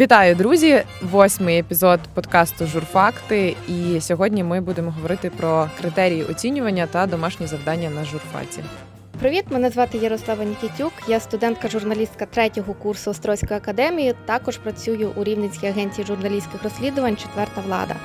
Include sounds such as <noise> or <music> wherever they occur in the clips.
Вітаю, друзі! Восьмий епізод подкасту Журфакти. І сьогодні ми будемо говорити про критерії оцінювання та домашні завдання на журфаці. Привіт, мене звати Ярослава Нікітюк. Я студентка-журналістка третього курсу Острозької академії. Також працюю у Рівненській агенції журналістських розслідувань Четверта влада.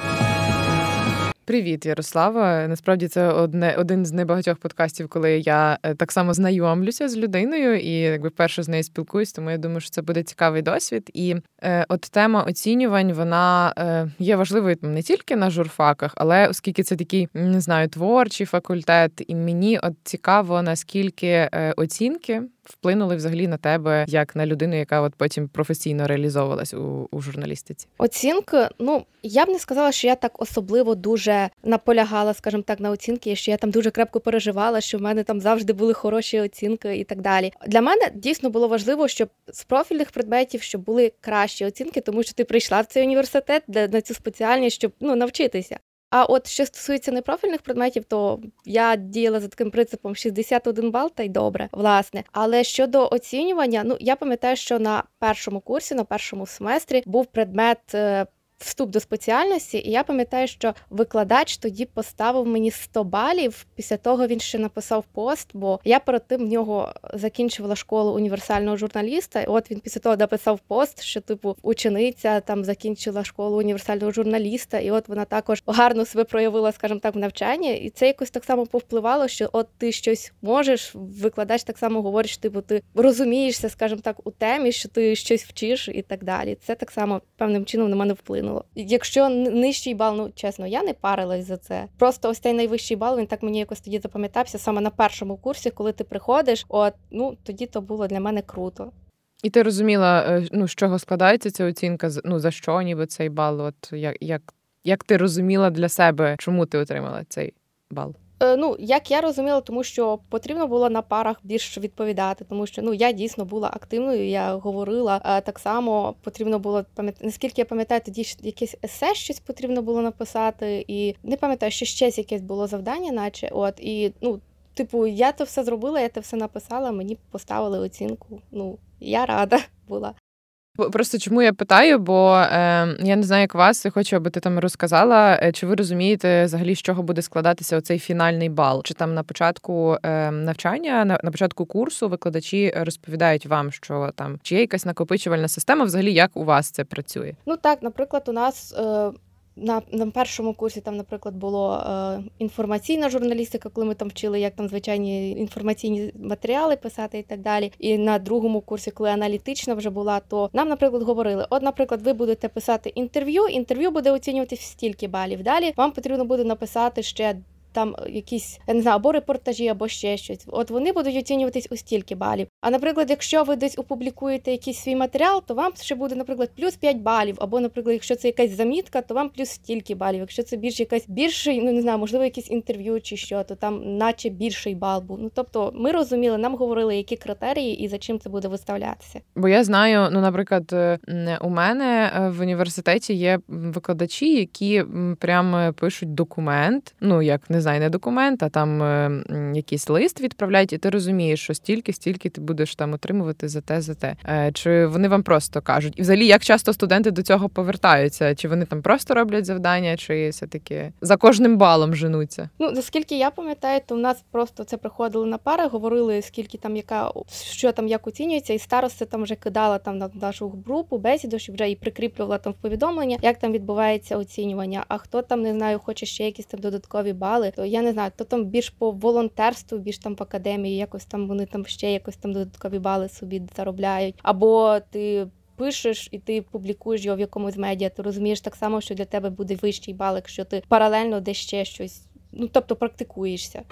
Привіт, Ярослава. Насправді це одне один з небагатьох подкастів, коли я е, так само знайомлюся з людиною і якби вперше з нею спілкуюсь, тому я думаю, що це буде цікавий досвід. І е, от тема оцінювань вона е, є важливою не тільки на журфаках, але оскільки це такий не знаю творчий факультет, і мені от цікаво наскільки е, оцінки вплинули взагалі на тебе як на людину, яка от потім професійно реалізовувалась у, у журналістиці? Оцінки, ну я б не сказала, що я так особливо дуже наполягала, скажімо так, на оцінки, що я там дуже крепко переживала, що в мене там завжди були хороші оцінки і так далі. Для мене дійсно було важливо, щоб з профільних предметів щоб були кращі оцінки, тому що ти прийшла в цей університет де на цю спеціальність, щоб ну навчитися. А от що стосується непрофільних предметів, то я діяла за таким принципом 61 бал, та й добре, власне. Але щодо оцінювання, ну я пам'ятаю, що на першому курсі, на першому семестрі був предмет е, вступ до спеціальності, і я пам'ятаю, що викладач тоді поставив мені 100 балів. Після того він ще написав пост, бо я перед тим в нього закінчувала школу універсального журналіста. І От він після того написав пост, що типу учениця там закінчила школу універсального журналіста, і от вона також гарно себе проявила, скажімо так, в навчанні. І це якось так само повпливало, що от ти щось можеш. Викладач так само говорить, що типу ти розумієшся, скажімо так, у темі, що ти щось вчиш і так далі. Це так само певним чином на мене вплинуло вплинуло. Якщо нижчий бал, ну чесно, я не парилась за це. Просто ось цей найвищий бал він так мені якось тоді запам'ятався саме на першому курсі, коли ти приходиш. От ну тоді то було для мене круто. І ти розуміла, е, ну з чого складається ця оцінка? ну за що ніби цей бал? От як, як, як ти розуміла для себе, чому ти отримала цей бал? Е, ну, як я розуміла, тому що потрібно було на парах більш відповідати, тому що ну я дійсно була активною. Я говорила е, так само. Потрібно було пам'ятати, наскільки я пам'ятаю, тоді якесь есе щось потрібно було написати, і не пам'ятаю, що ще якесь було завдання, наче от і ну. Типу, я це все зробила, я це все написала, мені поставили оцінку. Ну, я рада <laughs> була. Просто чому я питаю, бо е, я не знаю, як вас, я хочу, аби ти там розказала, е, чи ви розумієте взагалі, з чого буде складатися оцей фінальний бал? Чи там на початку е, навчання, на, на початку курсу викладачі розповідають вам, що там чи є якась накопичувальна система, взагалі як у вас це працює? Ну так, наприклад, у нас. На на першому курсі там, наприклад, було е, інформаційна журналістика, коли ми там вчили, як там звичайні інформаційні матеріали писати і так далі. І на другому курсі, коли аналітична вже була, то нам, наприклад, говорили: от, наприклад, ви будете писати інтерв'ю, інтерв'ю буде оцінювати стільки балів. Далі вам потрібно буде написати ще там якісь я не знаю, або репортажі, або ще щось. От вони будуть оцінюватись у стільки балів. А наприклад, якщо ви десь опублікуєте якийсь свій матеріал, то вам ще буде, наприклад, плюс 5 балів. Або, наприклад, якщо це якась замітка, то вам плюс стільки балів. Якщо це більш якась більший, ну не знаю, можливо, якесь інтерв'ю чи що, то там, наче більший бал був. Ну тобто, ми розуміли, нам говорили, які критерії і за чим це буде виставлятися. Бо я знаю, ну наприклад, е, у мене е, в університеті є викладачі, які прямо пишуть документ, ну як не знаю, не документ, а там е, якийсь лист відправляють, і ти розумієш, що стільки, стільки ти будеш там отримувати за те, за те. Е, чи вони вам просто кажуть? І взагалі, як часто студенти до цього повертаються? Чи вони там просто роблять завдання, чи все таки за кожним балом женуться? Ну наскільки я пам'ятаю, то в нас просто це приходили на пари, говорили, скільки там яка що там як оцінюється, і старости там вже кидала там на нашу групу бесіду, що вже і прикріплювала там в повідомлення, як там відбувається оцінювання. А хто там не знаю, хоче ще якісь там додаткові бали, то я не знаю, то там більш по волонтерству, більш там в академії, якось там вони там ще якось там додаткові бали собі заробляють. Або ти пишеш і ти публікуєш його в якомусь медіа. Ти розумієш так само, що для тебе буде вищий бал, якщо ти паралельно десь ще щось, ну тобто практикуєшся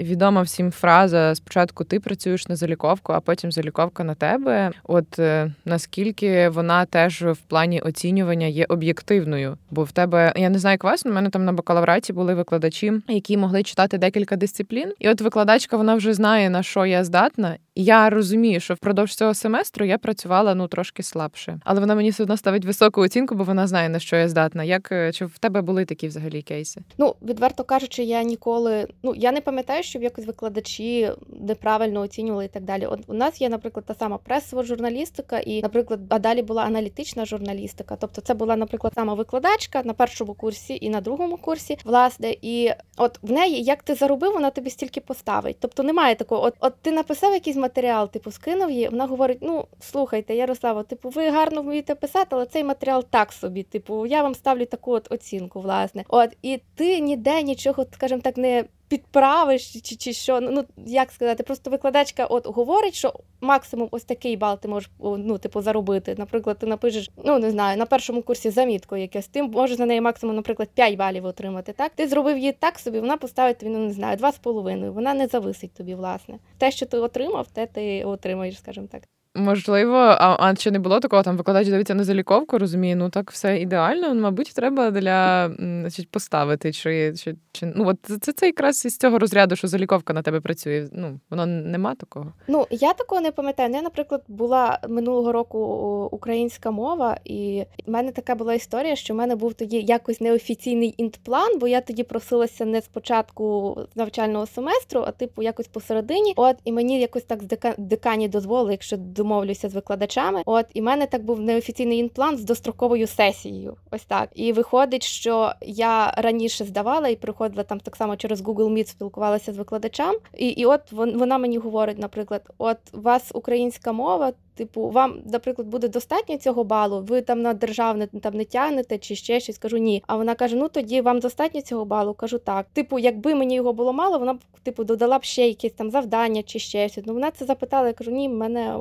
відома всім фраза спочатку ти працюєш на заліковку, а потім заліковка на тебе. От е, наскільки вона теж в плані оцінювання є об'єктивною? Бо в тебе я не знаю, як вас, у мене там на бакалавраті були викладачі, які могли читати декілька дисциплін, і от викладачка вона вже знає на що я здатна, я розумію, що впродовж цього семестру я працювала ну трошки слабше, але вона мені все одно ставить високу оцінку, бо вона знає на що я здатна. Як е, чи в тебе були такі взагалі кейси? Ну відверто кажучи, я ніколи ну я не пам'ятаю, щоб якось викладачі неправильно оцінювали і так далі. От у нас є, наприклад, та сама пресова журналістика, і, наприклад, а далі була аналітична журналістика. Тобто, це була, наприклад, сама викладачка на першому курсі і на другому курсі, власне, і от в неї як ти заробив, вона тобі стільки поставить. Тобто немає такого, от от ти написав якийсь матеріал, типу скинув їй, Вона говорить: ну слухайте, Ярослава, типу, ви гарно вмієте писати, але цей матеріал так собі. Типу, я вам ставлю таку от оцінку, власне. От і ти ніде нічого, скажімо так, не підправиш, чи чи що. Ну, ну як сказати, просто викладачка от говорить, що максимум ось такий бал ти можеш ну, типу, заробити. Наприклад, ти напишеш, ну не знаю, на першому курсі замітку якесь, ти можеш на неї максимум, наприклад, 5 балів отримати. Так, ти зробив її так собі, вона поставить тобі, ну не знаю, 2,5. Вона не зависить тобі, власне. Те, що ти отримав, те ти отримаєш, скажімо так. Можливо, а а чи не було такого, там викладач дивиться на заліковку, розуміє, ну так все ідеально, мабуть, треба для значить, поставити. Чи, чи, чи ну от це це якраз із цього розряду, що заліковка на тебе працює. Ну воно нема такого. Ну я такого не пам'ятаю. Я, наприклад, була минулого року українська мова, і в мене така була історія, що в мене був тоді якось неофіційний інтплан, бо я тоді просилася не спочатку навчального семестру, а типу якось посередині. От і мені якось так з декані дозволили, якщо домовлюся з викладачами. От і в мене так був неофіційний інплан з достроковою сесією. Ось так. І виходить, що я раніше здавала і приходила там так само через Google Meet, спілкувалася з викладачем. І і от вона мені говорить, наприклад, от у вас українська мова. Типу, вам, наприклад, буде достатньо цього балу, ви там на державне там не тягнете чи ще щось. Кажу ні. А вона каже: Ну тоді вам достатньо цього балу. Кажу так. Типу, якби мені його було мало, вона б типу додала б ще якісь там завдання чи ще щось. Ну вона це запитала. Я кажу, ні, мене,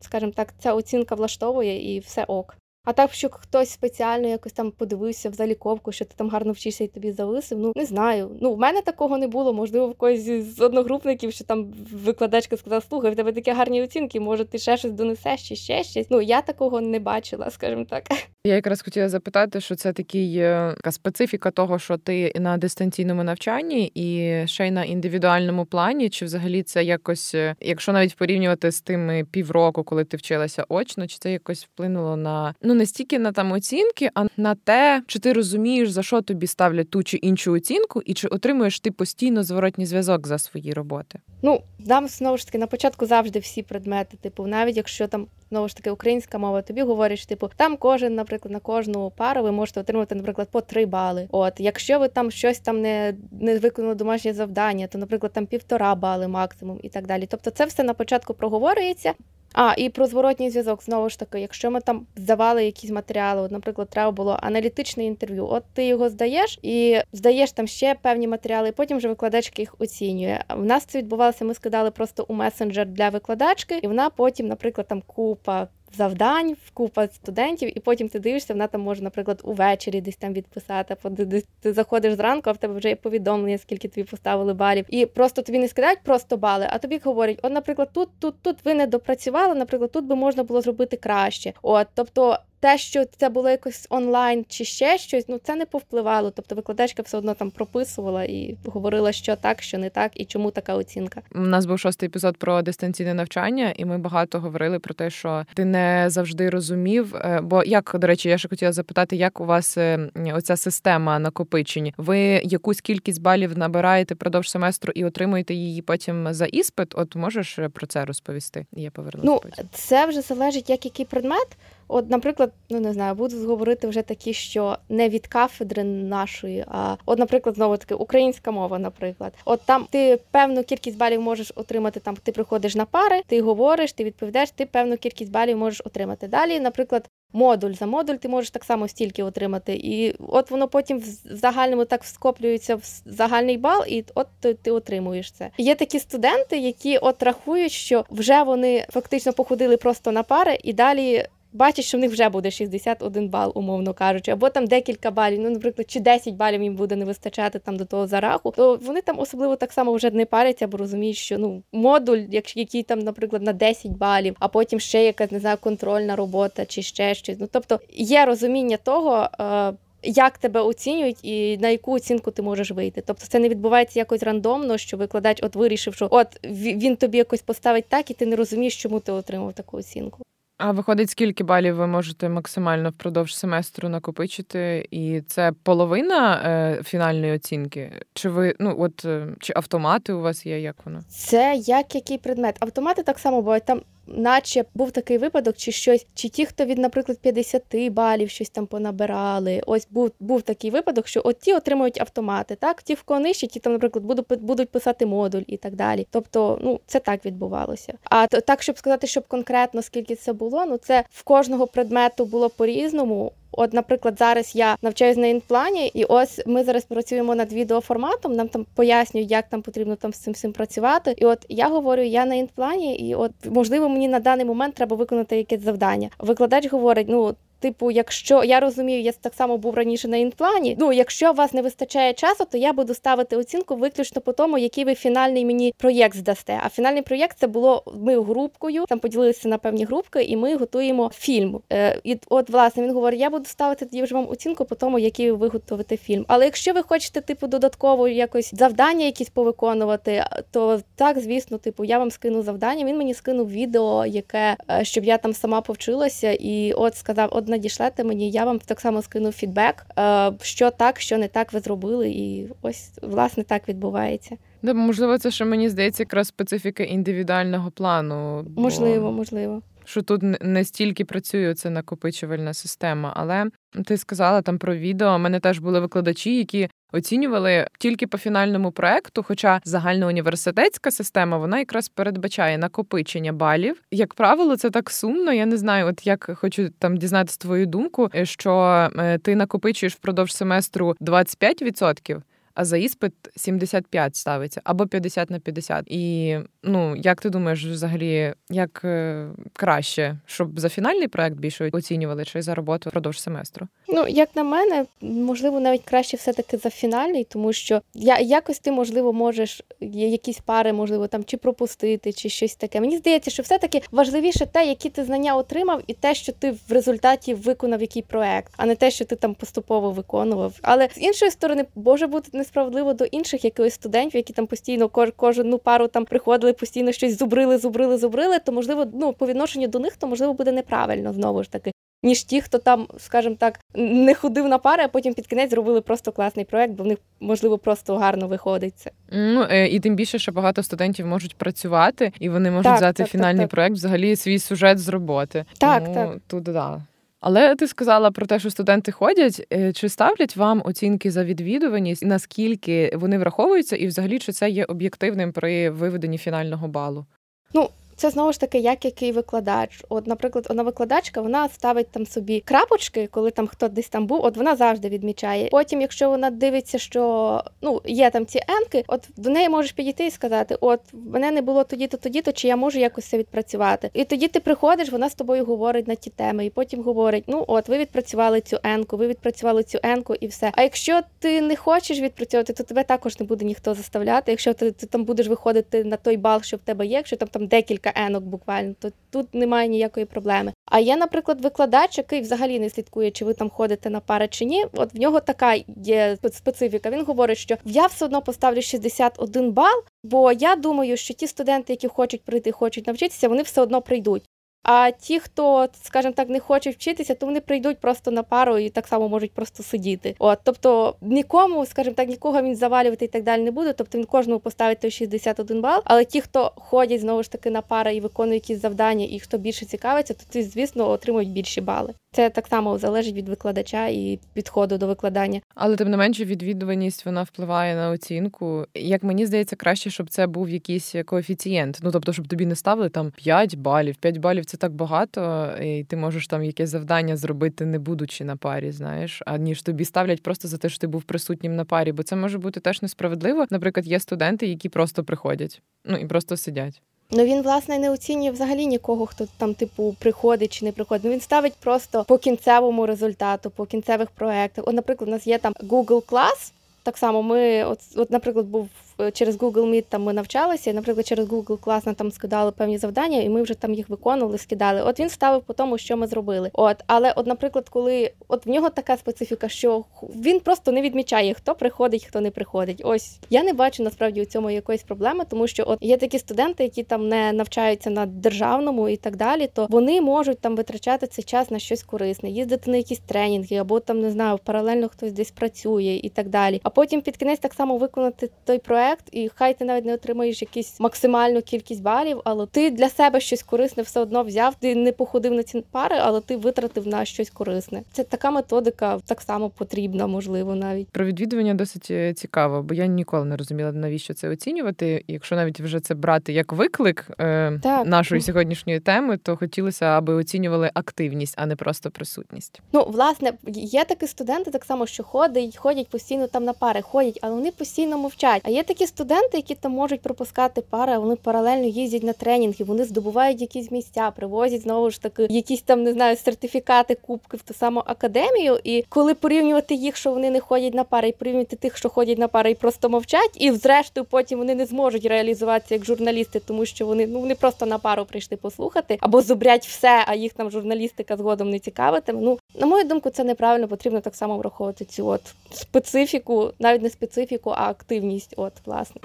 скажімо так, ця оцінка влаштовує і все ок. А так, що хтось спеціально якось там подивився в заліковку, що ти там гарно вчишся і тобі зависив. Ну не знаю. Ну в мене такого не було. Можливо, в когось з одногрупників, що там викладачка сказала, слухай, в тебе такі гарні оцінки, може, ти ще щось донесеш чи ще щось. Ну я такого не бачила, скажімо так. Я якраз хотіла запитати, що це такий е, така специфіка того, що ти на дистанційному навчанні і ще й на індивідуальному плані, чи взагалі це якось, е, якщо навіть порівнювати з тими півроку, коли ти вчилася очно, чи це якось вплинуло на ну не стільки на там оцінки, а на те, чи ти розумієш, за що тобі ставлять ту чи іншу оцінку, і чи отримуєш ти постійно зворотній зв'язок за свої роботи? Ну нам знову ж таки на початку завжди всі предмети, типу, навіть якщо там знову ж таки українська мова, тобі говорять, типу, там кожен, наприклад, на кожну пару ви можете отримати, наприклад, по три бали. От, якщо ви там щось там не не виконали домашнє завдання, то, наприклад, там півтора бали максимум і так далі. Тобто, це все на початку проговорюється. А, і про зворотній зв'язок, знову ж таки, якщо ми там здавали якісь матеріали, от, наприклад, треба було аналітичне інтерв'ю, от ти його здаєш і здаєш там ще певні матеріали, і потім вже викладачка їх оцінює. В нас це відбувалося, ми скидали просто у месенджер для викладачки, і вона потім, наприклад, там купа завдань, в купа студентів, і потім ти дивишся, вона там може, наприклад, увечері десь там відписати, або ти заходиш зранку, а в тебе вже є повідомлення, скільки тобі поставили балів. І просто тобі не скидають просто бали, а тобі говорять, от, наприклад, тут, тут, тут ви не допрацювали, наприклад, тут би можна було зробити краще. От, тобто те, що це було якось онлайн чи ще щось, ну це не повпливало. Тобто викладачка все одно там прописувала і говорила, що так, що не так, і чому така оцінка. У нас був шостий епізод про дистанційне навчання, і ми багато говорили про те, що ти не завжди розумів. Е, бо як до речі, я ще хотіла запитати, як у вас е, оця система накопичень? Ви якусь кількість балів набираєте продовж семестру і отримуєте її потім за іспит? От можеш про це розповісти? Я повернуся. Ну, потім. це вже залежить, як який предмет. От, наприклад, ну не знаю, буду говорити вже такі, що не від кафедри нашої, а от, наприклад, знову таки українська мова, наприклад. От там ти певну кількість балів можеш отримати. Там ти приходиш на пари, ти говориш, ти відповідаєш, ти певну кількість балів можеш отримати. Далі, наприклад. Модуль за модуль ти можеш так само стільки отримати, і от воно потім в загальному так скоплюється в загальний бал, і от ти отримуєш це. Є такі студенти, які от рахують, що вже вони фактично походили просто на пари, і далі бачать, що в них вже буде 61 бал, умовно кажучи, або там декілька балів, ну, наприклад, чи 10 балів їм буде не вистачати там до того зараху, то вони там особливо так само вже не паряться, бо розуміють, що ну модуль, який там, наприклад, на 10 балів, а потім ще якась не знаю, контрольна робота чи ще щось. Ну тобто є розуміння того. Е, як тебе оцінюють і на яку оцінку ти можеш вийти. Тобто це не відбувається якось рандомно, що викладач от вирішив, що от він тобі якось поставить так, і ти не розумієш, чому ти отримав таку оцінку. А виходить, скільки балів ви можете максимально впродовж семестру накопичити, і це половина е, фінальної оцінки? Чи ви ну от е, чи автомати у вас є? Як воно? Це як який предмет? Автомати так само бувають. Там наче був такий випадок, чи щось, чи ті, хто від, наприклад, 50 балів щось там понабирали. Ось був був такий випадок, що от ті отримують автомати, так ті в кого нижче, ті там, наприклад, будуть будуть писати модуль і так далі. Тобто, ну це так відбувалося. А так, щоб сказати, щоб конкретно скільки це було, ну це в кожного предмету було по різному. От, наприклад, зараз я навчаюсь на інплані, і ось ми зараз працюємо над відеоформатом. Нам там пояснюють, як там потрібно там з цим всім працювати. І от я говорю, я на інплані, і от можливо мені на даний момент треба виконати якесь завдання. Викладач говорить: ну Типу, якщо я розумію, я так само був раніше на інплані. Ну, якщо у вас не вистачає часу, то я буду ставити оцінку виключно по тому, який ви фінальний мені проєкт здасте. А фінальний проєкт це було ми групкою, там поділилися на певні групки, і ми готуємо фільм. Е, І от власне він говорить: я буду ставити тоді вже вам оцінку по тому, який ви виготовите фільм. Але якщо ви хочете, типу, додатково якось завдання, якісь повиконувати, то так, звісно, типу, я вам скину завдання. Він мені скинув відео, яке е, щоб я там сама повчилася, і от сказав: от надішлете мені, я вам так само скину фідбек, е, що так, що не так ви зробили, і ось власне так відбувається. Да, можливо, це що мені здається, якраз специфіка індивідуального плану. Бо... Можливо, можливо. Що тут не стільки працює ця накопичувальна система, але ти сказала там про відео. У мене теж були викладачі, які оцінювали тільки по фінальному проекту. Хоча загальноуніверситетська система вона якраз передбачає накопичення балів. Як правило, це так сумно. Я не знаю, от як хочу там дізнатися твою думку, що е, ти накопичуєш впродовж семестру 25%, а за іспит 75 ставиться або 50 на 50. І ну як ти думаєш, взагалі, як е, краще, щоб за фінальний проект більше оцінювали чи за роботу впродовж семестру? Ну як на мене, можливо, навіть краще все таки за фінальний, тому що я якось ти можливо можеш якісь пари, можливо, там чи пропустити, чи щось таке. Мені здається, що все таки важливіше те, які ти знання отримав, і те, що ти в результаті виконав який проект, а не те, що ти там поступово виконував. Але з іншої сторони, може бути несправедливо до інших якихось студентів, які там постійно кожну пару там приходили, постійно щось зубрили, зубрили, зубрили, то можливо, ну по відношенню до них, то можливо буде неправильно знову ж таки. Ніж ті, хто там, скажімо так, не ходив на пари, а потім під кінець зробили просто класний проект, бо в них можливо просто гарно виходить це. Ну е, і тим більше, що багато студентів можуть працювати, і вони можуть так, взяти так, фінальний так, проект, взагалі свій сюжет з роботи. Так, Тому так. тут да. Але ти сказала про те, що студенти ходять. Е, чи ставлять вам оцінки за відвідуваність? Наскільки вони враховуються, і взагалі чи це є об'єктивним при виведенні фінального балу? Ну це знову ж таки, як який викладач. От, наприклад, одна викладачка вона ставить там собі крапочки, коли там хто десь там був, от вона завжди відмічає. Потім, якщо вона дивиться, що ну є там ці енки, от до неї можеш підійти і сказати: От мене не було тоді-то, тоді-то, чи я можу якось це відпрацювати. І тоді ти приходиш, вона з тобою говорить на ті теми, і потім говорить: ну от ви відпрацювали цю енку, ви відпрацювали цю енку, і все. А якщо ти не хочеш відпрацьовувати, то тебе також не буде ніхто заставляти. Якщо ти, ти там будеш виходити на той бал, що в тебе є, якщо там там декілька енок буквально, то тут немає ніякої проблеми. А є, наприклад, викладач, який взагалі не слідкує, чи ви там ходите на пари чи ні. От в нього така є специфіка. Він говорить, що я все одно поставлю 61 бал, бо я думаю, що ті студенти, які хочуть прийти, хочуть навчитися, вони все одно прийдуть. А ті, хто, скажімо так, не хочуть вчитися, то вони прийдуть просто на пару і так само можуть просто сидіти. От, тобто нікому, скажімо так, нікого він завалювати і так далі не буде. Тобто він кожному поставить той 61 бал. Але ті, хто ходять знову ж таки на пари і виконують якісь завдання, і хто більше цікавиться, то ті, звісно, отримують більші бали. Це так само залежить від викладача і підходу до викладання. Але тим не менше відвідуваність вона впливає на оцінку. Як мені здається, краще, щоб це був якийсь коефіцієнт. Ну тобто, щоб тобі не ставили там 5 балів, 5 балів це так багато, і ти можеш там якесь завдання зробити, не будучи на парі, знаєш, а ніж тобі ставлять просто за те, що ти був присутнім на парі, бо це може бути теж несправедливо. Наприклад, є студенти, які просто приходять, ну і просто сидять. Ну він власне не оцінює взагалі нікого, хто там, типу, приходить чи не приходить. Ну він ставить просто по кінцевому результату, по кінцевих проектах. От, наприклад, у нас є там Google Class, так само ми, от, от, наприклад, був через Google Meet там ми навчалися, і, наприклад, через Google класно там скидали певні завдання, і ми вже там їх виконували, скидали. От він ставив по тому, що ми зробили. От, але, от, наприклад, коли от в нього така специфіка, що він просто не відмічає, хто приходить, хто не приходить. Ось я не бачу насправді у цьому якоїсь проблеми, тому що от є такі студенти, які там не навчаються на державному і так далі, то вони можуть там витрачати цей час на щось корисне, їздити на якісь тренінги, або там не знаю, паралельно хтось десь працює і так далі. А потім під кінець так само виконати той проект, і хай ти навіть не отримаєш якісь максимальну кількість балів, але ти для себе щось корисне все одно взяв. Ти не походив на ці пари, але ти витратив на щось корисне. Це така методика так само потрібна, можливо, навіть про відвідування досить е, цікаво, бо я ніколи не розуміла навіщо це оцінювати. Якщо навіть вже це брати як виклик е, нашої сьогоднішньої теми, то хотілося, аби оцінювали активність, а не просто присутність. Ну власне є такі студенти, так само що ходять, ходять постійно там на пари, ходять, але вони постійно мовчать. А є такі студенти, які там можуть пропускати пари, вони паралельно їздять на тренінги, вони здобувають якісь місця, привозять знову ж таки якісь там не знаю сертифікати, кубки в ту саму академію. І коли порівнювати їх, що вони не ходять на пари, і порівнювати тих, що ходять на пари і просто мовчать, і зрештою потім вони не зможуть реалізуватися як журналісти, тому що вони ну вони просто на пару прийшли послухати або зубрять все, а їх там журналістика згодом не цікавитиме. Ну на мою думку, це неправильно потрібно так само враховувати цю от специфіку, навіть не специфіку, а активність. От власне.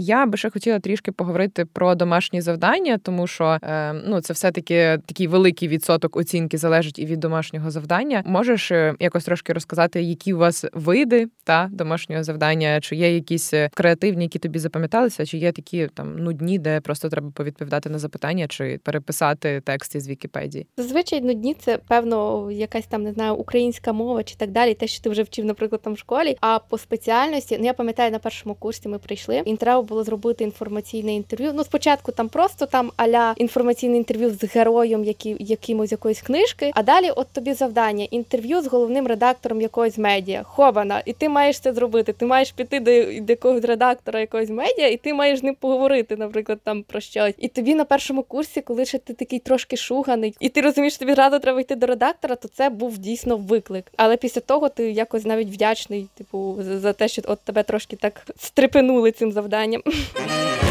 Я би ще хотіла трішки поговорити про домашні завдання, тому що е, ну це все таки такий великий відсоток оцінки залежить і від домашнього завдання. Можеш е, якось трошки розказати, які у вас види та домашнього завдання, чи є якісь е, креативні, які тобі запам'яталися, чи є такі там нудні, де просто треба повідповідати на запитання, чи переписати тексти з Вікіпедії? Зазвичай нудні це певно якась там не знаю українська мова чи так далі. Те, що ти вже вчив, наприклад, там в школі. А по спеціальності, ну я пам'ятаю, на першому курсі ми прийшли. Треба було зробити інформаційне інтерв'ю. Ну, спочатку там просто там аля інформаційне інтерв'ю з героєм, які якимось якоїсь книжки. А далі, от тобі завдання: інтерв'ю з головним редактором якогось медіа. Хована, і ти маєш це зробити. Ти маєш піти до, до якогось редактора якогось медіа, і ти маєш з ним поговорити, наприклад, там про щось. І тобі на першому курсі, коли ще ти такий трошки шуганий, і ти розумієш, що тобі радо треба йти до редактора, то це був дійсно виклик. Але після того ти якось навіть вдячний, типу, за те, що от тебе трошки так стрепенули цим завданням. вниманием.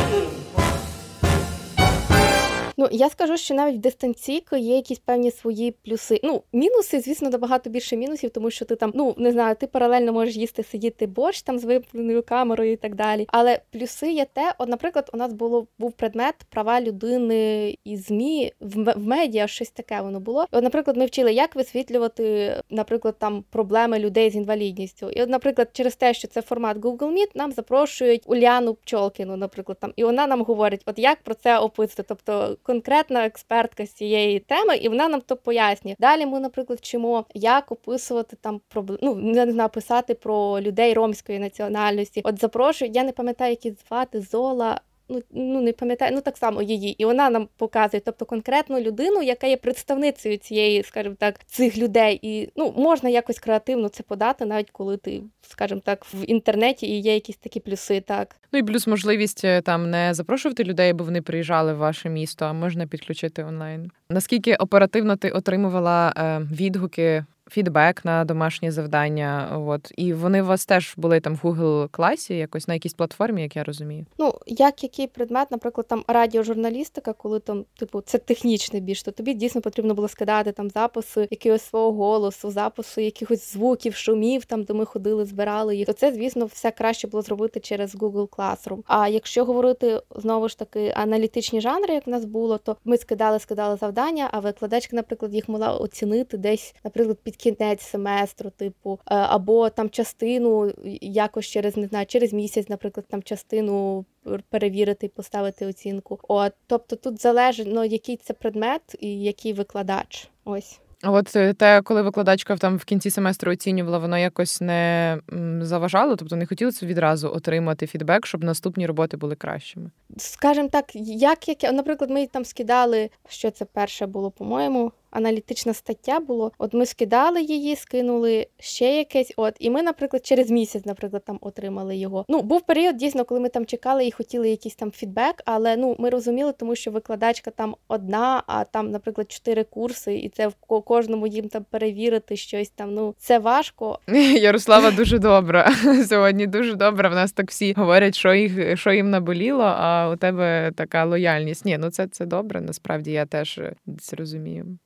Ну я скажу, що навіть в дистанційку є якісь певні свої плюси. Ну, мінуси, звісно, набагато більше мінусів, тому що ти там, ну не знаю, ти паралельно можеш їсти, сидіти борщ там з випленою камерою і так далі. Але плюси є те, от, наприклад, у нас було був предмет права людини і змі в, в медіа, щось таке воно було. От, наприклад, ми вчили, як висвітлювати, наприклад, там проблеми людей з інвалідністю. І, от, наприклад, через те, що це формат Google Meet, нам запрошують Уляну Пчолкіну, наприклад, там, і вона нам говорить, от як про це описати, тобто конкретна експертка з цієї теми, і вона нам то пояснює. Далі ми, наприклад, вчимо, як описувати там проблем, ну не знаю, про людей ромської національності. От запрошую, я не пам'ятаю, які звати Зола ну ну не пам'ятаю, ну так само її, і вона нам показує, тобто конкретну людину, яка є представницею цієї, скажімо так, цих людей. І ну можна якось креативно це подати, навіть коли ти, скажімо так, в інтернеті і є якісь такі плюси. Так ну і плюс можливість е, там не запрошувати людей, бо вони приїжджали в ваше місто, а можна підключити онлайн. Наскільки оперативно ти отримувала е, відгуки фідбек на домашні завдання. От і вони у вас теж були там в Google класі, якось на якійсь платформі, як я розумію. Ну як який предмет, наприклад, там радіожурналістика, коли там, типу, це технічне більш, то тобі дійсно потрібно було скидати там записи якогось свого голосу, записи якихось звуків, шумів, там де ми ходили, збирали їх. То це, звісно, все краще було зробити через Google Classroom. А якщо говорити знову ж таки аналітичні жанри, як в нас було, то ми скидали, скидали завдання, а викладачка, наприклад, їх могла оцінити десь, наприклад, під кінець семестру, типу, е, або там частину якось через не знаю, через місяць, наприклад, там частину перевірити і поставити оцінку. От, тобто тут залежить ну, який це предмет і який викладач. Ось. А от е, те, коли викладачка там в кінці семестру оцінювала, воно якось не заважало, тобто не хотілося відразу отримати фідбек, щоб наступні роботи були кращими. Скажем так, як як наприклад, ми там скидали, що це перше було, по-моєму. Аналітична стаття було. От ми скидали її, скинули ще якесь. От, і ми, наприклад, через місяць, наприклад, там отримали його. Ну, був період, дійсно, коли ми там чекали і хотіли якийсь там фідбек, але ну ми розуміли, тому що викладачка там одна, а там, наприклад, чотири курси, і це в кожному їм там перевірити щось там. Ну це важко. <laughs> Ярослава дуже добра. <laughs> Сьогодні дуже добра. В нас так всі говорять, що їх що їм наболіло, а у тебе така лояльність. Ні, ну це це добре. Насправді я теж десь розумію.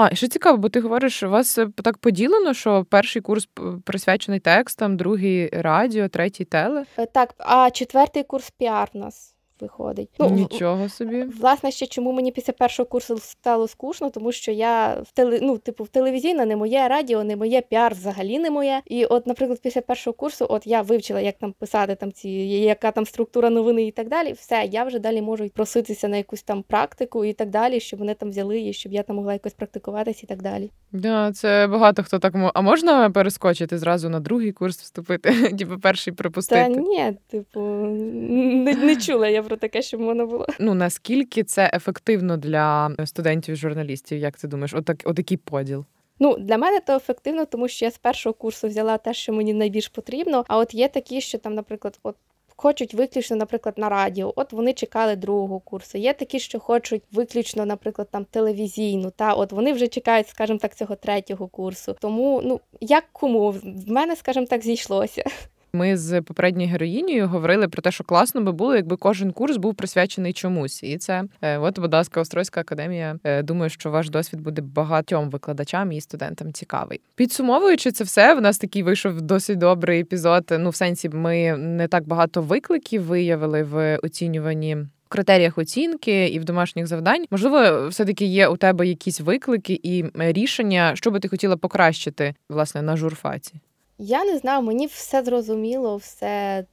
А, що цікаво, бо ти говориш, у вас е, так поділено, що перший курс присвячений текстам, другий радіо, третій теле? Е, так, а четвертий курс піар нас виходить. Ну, Нічого собі. Власне, ще чому мені після першого курсу стало скучно, тому що я в теле, ну, типу, в телевізійна не моє, радіо не моє, піар взагалі не моє. І от, наприклад, після першого курсу, от я вивчила, як там писати там ці, яка там структура новини і так далі. Все, я вже далі можу проситися на якусь там практику і так далі, щоб вони там взяли і щоб я там могла якось практикуватись і так далі. Да, це багато хто так мо. А можна перескочити зразу на другий курс вступити? <laughs> Типу перший пропустити? Та ні, типу, не, не чула я про таке, щоб можна було. Ну наскільки це ефективно для студентів і журналістів? Як ти думаєш? Отак, отакий поділ? Ну, для мене то ефективно, тому що я з першого курсу взяла те, що мені найбільш потрібно. А от є такі, що там, наприклад, от. Хочуть виключно, наприклад, на радіо, от вони чекали другого курсу. Є такі, що хочуть виключно, наприклад, там телевізійну. Та от вони вже чекають, скажімо так, цього третього курсу. Тому ну як кому в мене, скажімо так, зійшлося. Ми з попередньою героїнею говорили про те, що класно би було, якби кожен курс був присвячений чомусь. І це е, от, будь ласка, Острозька академія. Е, думаю, що ваш досвід буде багатьом викладачам і студентам цікавий. Підсумовуючи це все, в нас такий вийшов досить добрий епізод. Ну, в сенсі, ми не так багато викликів виявили в оцінюванні. В критеріях оцінки і в домашніх завдань можливо, все таки є у тебе якісь виклики і рішення, що би ти хотіла покращити власне на журфаці. Я не знаю, мені все зрозуміло, все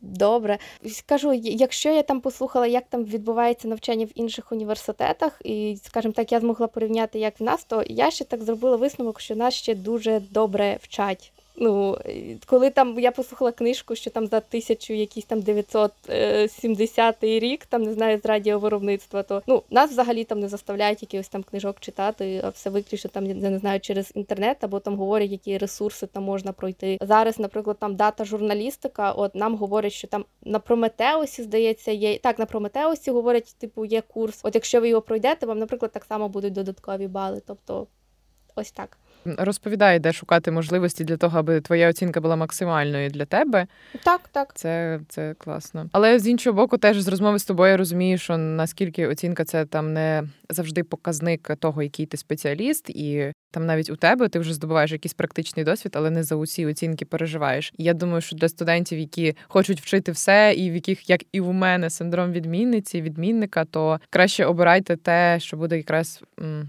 добре. Скажу, якщо я там послухала, як там відбувається навчання в інших університетах, і, скажімо так, я змогла порівняти, як в нас, то я ще так зробила висновок, що нас ще дуже добре вчать. Ну, коли там я послухала книжку, що там за тисячу якийсь там 970 рік, там не знаю, з радіовиробництва, то ну нас взагалі там не заставляють якихось там книжок читати, а все виключно там я не знаю через інтернет, або там говорять, які ресурси там можна пройти. Зараз, наприклад, там дата журналістика. От нам говорять, що там на Прометеусі здається, є так. На Прометеусі говорять, типу, є курс. От якщо ви його пройдете, вам, наприклад, так само будуть додаткові бали. Тобто, ось так. Розповідає, де шукати можливості для того, аби твоя оцінка була максимальною для тебе. Так, так. Це це класно. Але з іншого боку, теж з розмови з тобою я розумію, що наскільки оцінка це там не завжди показник того, який ти спеціаліст, і там навіть у тебе ти вже здобуваєш якийсь практичний досвід, але не за усі оцінки переживаєш. І я думаю, що для студентів, які хочуть вчити все, і в яких, як і у мене, синдром відмінниці, відмінника, то краще обирайте те, що буде якраз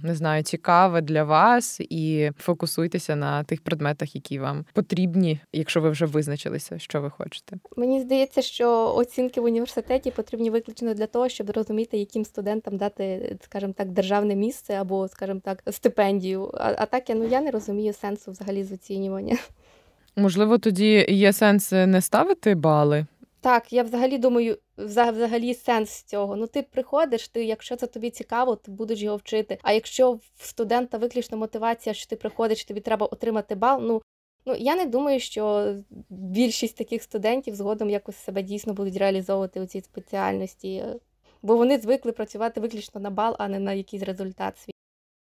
не знаю, цікаве для вас, і фокусуйтеся на тих предметах, які вам потрібні, якщо ви вже визначилися, що ви хочете. Мені здається, що оцінки в університеті потрібні виключно для того, щоб розуміти, яким студентам дати, скажімо так, державне місце або, скажімо так, стипендію а так я ну я не розумію сенсу взагалі з оцінювання. Можливо, тоді є сенс е, не ставити бали. Так, я взагалі думаю, взагалі сенс цього. Ну, ти приходиш, ти, якщо це тобі цікаво, ти будеш його вчити. А якщо в студента виключно мотивація, що ти приходиш, тобі треба отримати бал. Ну ну я не думаю, що більшість таких студентів згодом якось себе дійсно будуть реалізовувати у цій спеціальності, бо вони звикли працювати виключно на бал, а не на якийсь результат свій.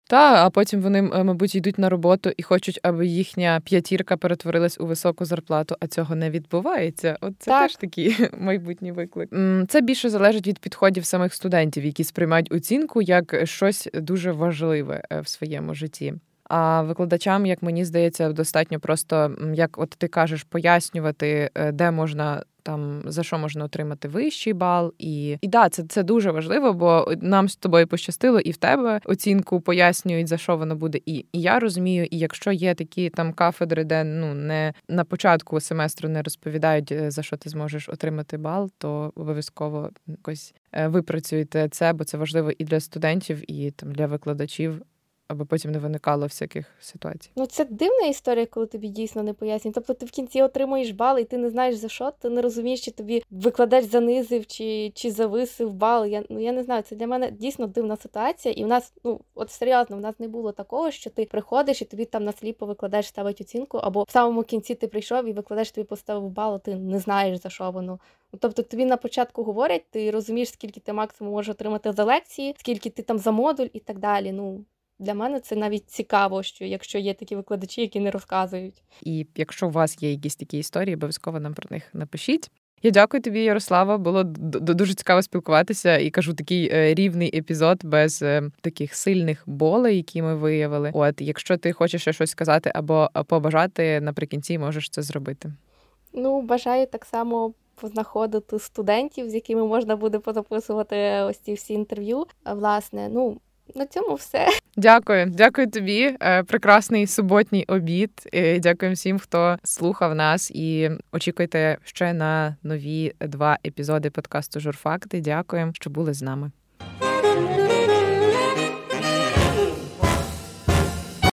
Та, а потім вони, мабуть, йдуть на роботу і хочуть, аби їхня п'ятірка перетворилась у високу зарплату, а цього не відбувається. От це так. теж такий <laughs> майбутній виклик. Це більше залежить від підходів самих студентів, які сприймають оцінку як щось дуже важливе е, в своєму житті. А викладачам, як мені здається, достатньо просто як от ти кажеш, пояснювати, е, де можна там за що можна отримати вищий бал. І і да, це це дуже важливо, бо нам з тобою пощастило, і в тебе оцінку пояснюють, за що воно буде. І і я розумію, і якщо є такі там кафедри, де ну не на початку семестру не розповідають, е, за що ти зможеш отримати бал, то обов'язково якось е, випрацюйте це, бо це важливо і для студентів, і там для викладачів. Аби потім не виникало всяких ситуацій. Ну це дивна історія, коли тобі дійсно не пояснюють. Тобто ти в кінці отримуєш бал, і ти не знаєш за що, ти не розумієш, чи тобі викладач занизив, чи чи зависив бал. Я ну я не знаю. Це для мене дійсно дивна ситуація. І в нас, ну от серйозно, в нас не було такого, що ти приходиш і тобі там насліпо викладач ставить оцінку, або в самому кінці ти прийшов і викладач тобі поставив бал, ти не знаєш за що воно. Тобто тобі на початку говорять, ти розумієш, скільки ти максимум можеш отримати за лекції, скільки ти там за модуль і так далі. Ну для мене це навіть цікаво, що якщо є такі викладачі, які не розказують. І якщо у вас є якісь такі історії, обов'язково нам про них напишіть. Я дякую тобі, Ярослава. Було дуже цікаво спілкуватися і кажу такий е, рівний епізод без е, таких сильних болей, які ми виявили. От, якщо ти хочеш ще щось сказати або побажати наприкінці, можеш це зробити. Ну, бажаю так само познаходити студентів, з якими можна буде позаписувати ось ці всі інтерв'ю. Власне, ну на цьому все. Дякую, дякую тобі. Е, прекрасний суботній обід. Е, дякую всім, хто слухав нас, і очікуйте ще на нові два епізоди подкасту Журфакти. Дякуємо, що були з нами.